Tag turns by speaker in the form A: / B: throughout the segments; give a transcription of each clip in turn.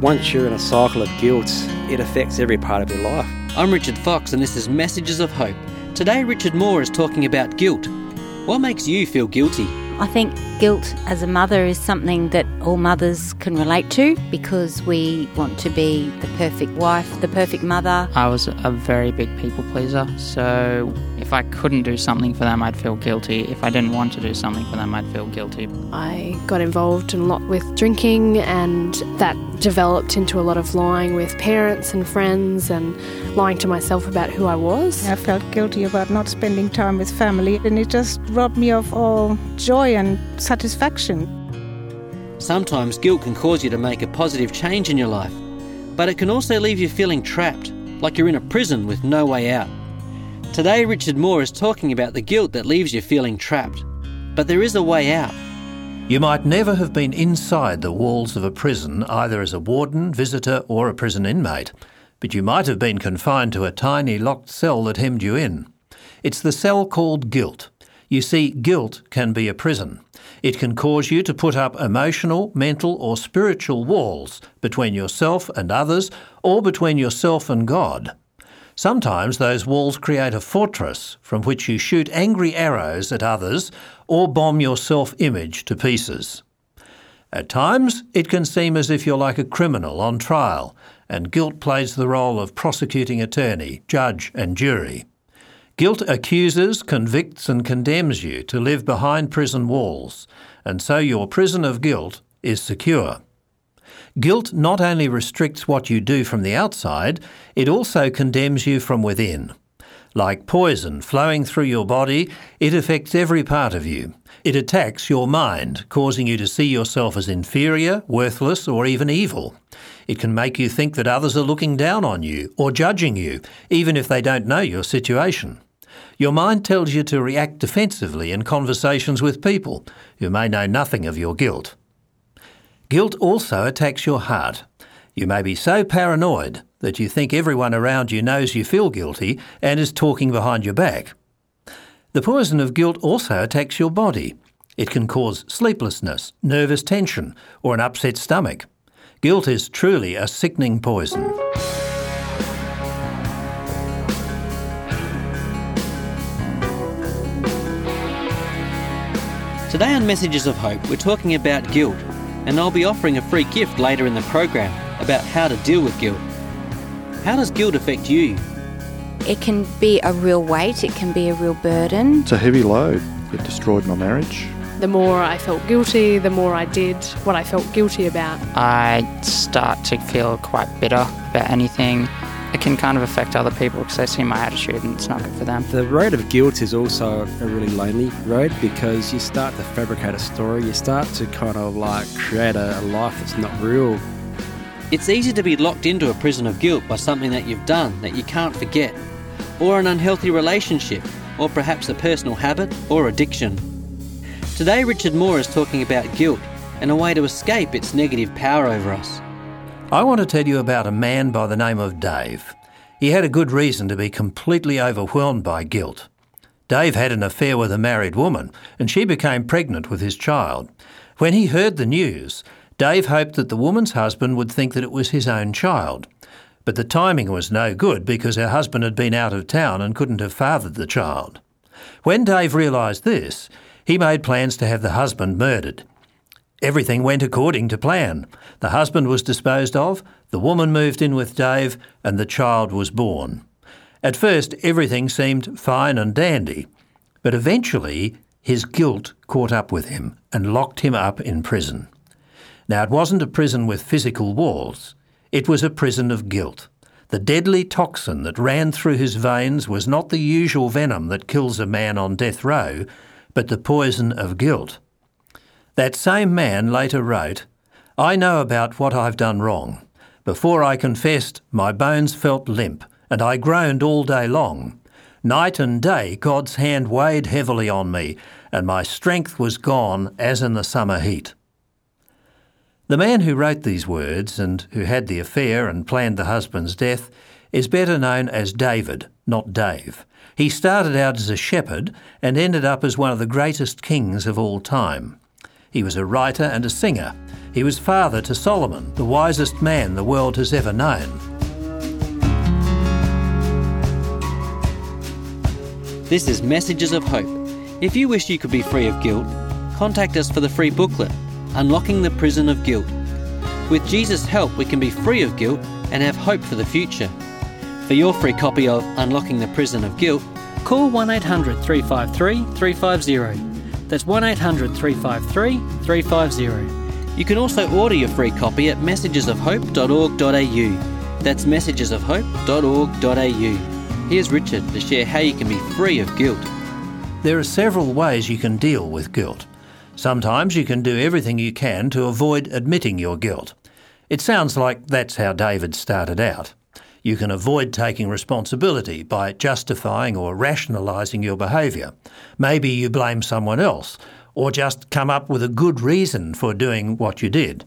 A: once you're in a cycle of guilt, it affects every part of your life.
B: I'm Richard Fox, and this is Messages of Hope. Today, Richard Mau is talking about guilt. What makes you feel guilty?
C: I think guilt as a mother is something that all mothers can relate to because we want to be the perfect wife, the perfect mother.
D: I was a very big people pleaser, so if I couldn't do something for them, I'd feel guilty. If I didn't want to do something for them, I'd feel guilty.
E: I got involved a lot with drinking, and that developed into a lot of lying with parents and friends and lying to myself about who I was.
F: I felt guilty about not spending time with family, and it just robbed me of all joy and satisfaction.
B: Sometimes guilt can cause you to make a positive change in your life, but it can also leave you feeling trapped, like you're in a prison with no way out. Today, Richard Mau is talking about the guilt that leaves you feeling trapped, but there is a way out.
G: You might never have been inside the walls of a prison, either as a warden, visitor, or a prison inmate, but you might have been confined to a tiny locked cell that hemmed you in. It's the cell called guilt. You see, guilt can be a prison. It can cause you to put up emotional, mental, or spiritual walls between yourself and others, or between yourself and God. Sometimes those walls create a fortress from which you shoot angry arrows at others or bomb your self image to pieces. At times, it can seem as if you're like a criminal on trial, and guilt plays the role of prosecuting attorney, judge, and jury. Guilt accuses, convicts, and condemns you to live behind prison walls, and so your prison of guilt is secure. Guilt not only restricts what you do from the outside, it also condemns you from within. Like poison flowing through your body, it affects every part of you. It attacks your mind, causing you to see yourself as inferior, worthless, or even evil. It can make you think that others are looking down on you or judging you, even if they don't know your situation. Your mind tells you to react defensively in conversations with people who may know nothing of your guilt. Guilt also attacks your heart. You may be so paranoid that you think everyone around you knows you feel guilty and is talking behind your back. The poison of guilt also attacks your body. It can cause sleeplessness, nervous tension, or an upset stomach. Guilt is truly a sickening poison.
B: Today on Messages of Hope, we're talking about guilt, and I'll be offering a free gift later in the program about how to deal with guilt. How does guilt affect you?
C: It can be a real weight, it can be a real burden.
H: It's a heavy load. It destroyed my marriage.
E: The more I felt guilty, the more I did what I felt guilty about.
D: I start to feel quite bitter about anything. It can kind of affect other people because they see my attitude and it's not good for them.
A: The road of guilt is also a really lonely road because you start to fabricate a story, you start to kind of like create a, a life that's not real.
B: It's easy to be locked into a prison of guilt by something that you've done that you can't forget, or an unhealthy relationship, or perhaps a personal habit or addiction. Today, Richard Mau is talking about guilt and a way to escape its negative power over us.
G: I want to tell you about a man by the name of Dave. He had a good reason to be completely overwhelmed by guilt. Dave had an affair with a married woman, and she became pregnant with his child. When he heard the news, Dave hoped that the woman's husband would think that it was his own child. But the timing was no good because her husband had been out of town and couldn't have fathered the child. When Dave realised this, he made plans to have the husband murdered. Everything went according to plan. The husband was disposed of, the woman moved in with Dave, and the child was born. At first, everything seemed fine and dandy, but eventually his guilt caught up with him and locked him up in prison. Now, it wasn't a prison with physical walls, it was a prison of guilt. The deadly toxin that ran through his veins was not the usual venom that kills a man on death row, but the poison of guilt. That same man later wrote, I know about what I've done wrong. Before I confessed, my bones felt limp, and I groaned all day long. Night and day God's hand weighed heavily on me, and my strength was gone as in the summer heat. The man who wrote these words and who had the affair and planned the husband's death is better known as David, not Dave. He started out as a shepherd and ended up as one of the greatest kings of all time. He was a writer and a singer. He was father to Solomon, the wisest man the world has ever known.
B: This is Messages of Hope. If you wish you could be free of guilt, contact us for the free booklet, Unlocking the Prison of Guilt. With Jesus' help, we can be free of guilt and have hope for the future. For your free copy of Unlocking the Prison of Guilt, call 1 800 353 350. That's 1 800 353 350. You can also order your free copy at messagesofhope.org.au. That's messagesofhope.org.au. Here's Richard to share how you can be free of guilt.
G: There are several ways you can deal with guilt. Sometimes you can do everything you can to avoid admitting your guilt. It sounds like that's how David started out. You can avoid taking responsibility by justifying or rationalising your behaviour. Maybe you blame someone else, or just come up with a good reason for doing what you did.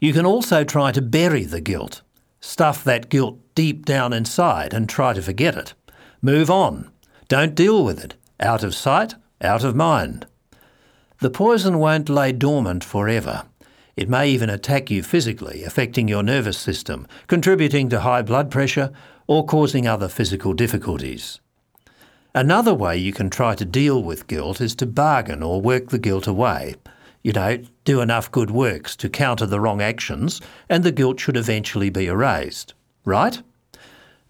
G: You can also try to bury the guilt. Stuff that guilt deep down inside and try to forget it. Move on. Don't deal with it. Out of sight, out of mind. The poison won't lay dormant forever. It may even attack you physically, affecting your nervous system, contributing to high blood pressure, or causing other physical difficulties. Another way you can try to deal with guilt is to bargain or work the guilt away. You know, do enough good works to counter the wrong actions, and the guilt should eventually be erased. Right?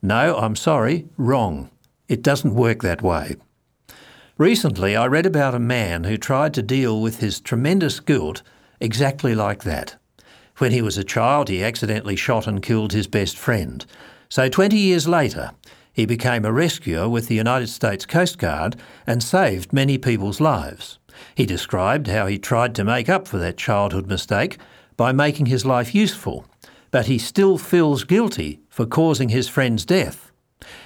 G: No, I'm sorry, wrong. It doesn't work that way. Recently, I read about a man who tried to deal with his tremendous guilt exactly like that. When he was a child, he accidentally shot and killed his best friend. So, 20 years later, he became a rescuer with the United States Coast Guard and saved many people's lives. He described how he tried to make up for that childhood mistake by making his life useful, but he still feels guilty for causing his friend's death.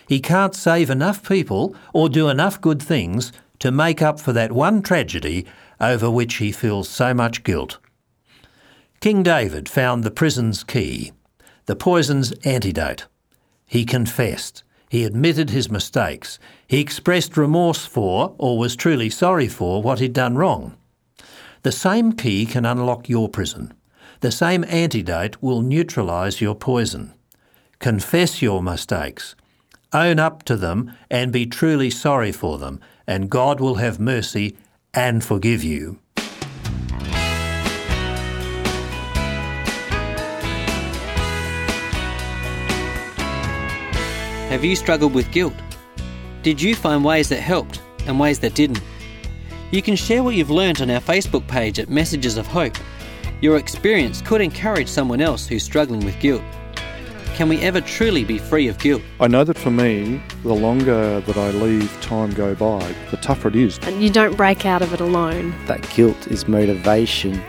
G: He can't save enough people or do enough good things to make up for that one tragedy over which he feels so much guilt. King David found the prison's key, the poison's antidote. He confessed. He admitted his mistakes. He expressed remorse for, or was truly sorry for, what he'd done wrong. The same key can unlock your prison. The same antidote will neutralise your poison. Confess your mistakes. Own up to them and be truly sorry for them, and God will have mercy and forgive you.
B: Have you struggled with guilt? Did you find ways that helped and ways that didn't? You can share what you've learned on our Facebook page at Messages of Hope. Your experience could encourage someone else who's struggling with guilt. Can we ever truly be free of guilt?
H: I know that for me, the longer that I leave time go by, the tougher it is.
E: And you don't break out of it alone.
I: That guilt is motivation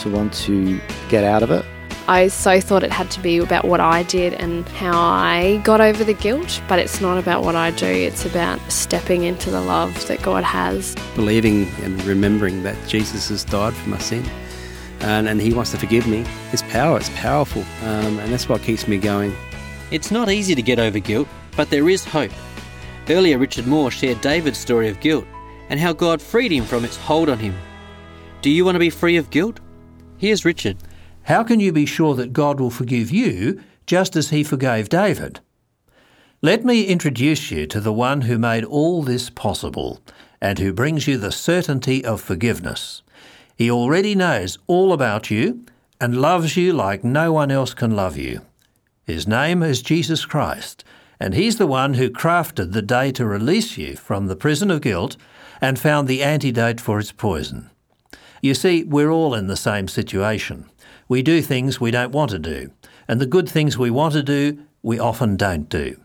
I: to want to get out of it.
E: I so thought it had to be about what I did and how I got over the guilt, but it's not about what I do. It's about stepping into the love that God has.
A: Believing and remembering that Jesus has died for my sin and, and He wants to forgive me. It's power, it's powerful, um, and that's what keeps me going.
B: It's not easy to get over guilt, but there is hope. Earlier, Richard Mau shared David's story of guilt and how God freed him from its hold on him. Do you want to be free of guilt? Here's Richard.
G: How can you be sure that God will forgive you just as he forgave David? Let me introduce you to the one who made all this possible and who brings you the certainty of forgiveness. He already knows all about you and loves you like no one else can love you. His name is Jesus Christ, and He's the one who crafted the day to release you from the prison of guilt and found the antidote for its poison. You see, we're all in the same situation. We do things we don't want to do, and the good things we want to do, we often don't do.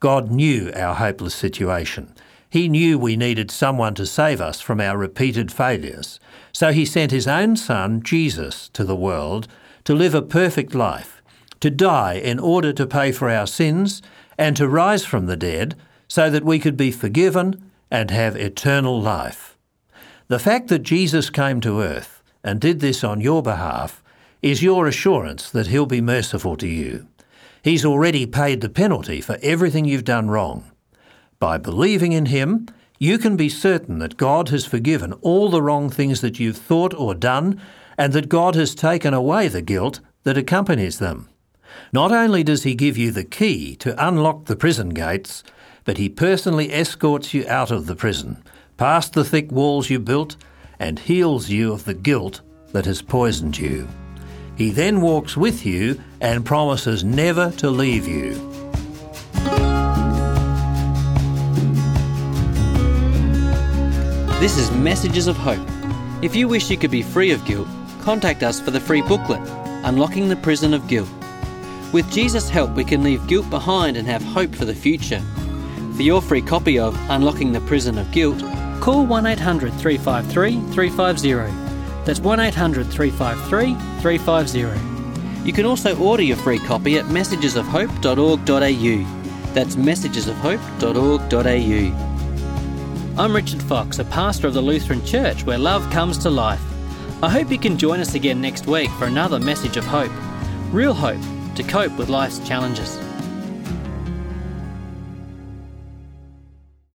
G: God knew our hopeless situation. He knew we needed someone to save us from our repeated failures. So he sent his own son, Jesus, to the world to live a perfect life, to die in order to pay for our sins, and to rise from the dead so that we could be forgiven and have eternal life. The fact that Jesus came to earth and did this on your behalf is your assurance that He'll be merciful to you. He's already paid the penalty for everything you've done wrong. By believing in Him, you can be certain that God has forgiven all the wrong things that you've thought or done, and that God has taken away the guilt that accompanies them. Not only does He give you the key to unlock the prison gates, but He personally escorts you out of the prison, past the thick walls you built, and heals you of the guilt that has poisoned you. He then walks with you and promises never to leave you.
B: This is Messages of Hope. If you wish you could be free of guilt, contact us for the free booklet, Unlocking the Prison of Guilt. With Jesus' help, we can leave guilt behind and have hope for the future. For your free copy of Unlocking the Prison of Guilt, call 1 800 353 350. That's 1 800 353 350. You can also order your free copy at messagesofhope.org.au. That's messagesofhope.org.au. I'm Richard Fox, a pastor of the Lutheran Church where love comes to life. I hope you can join us again next week for another message of hope. Real hope to cope with life's challenges.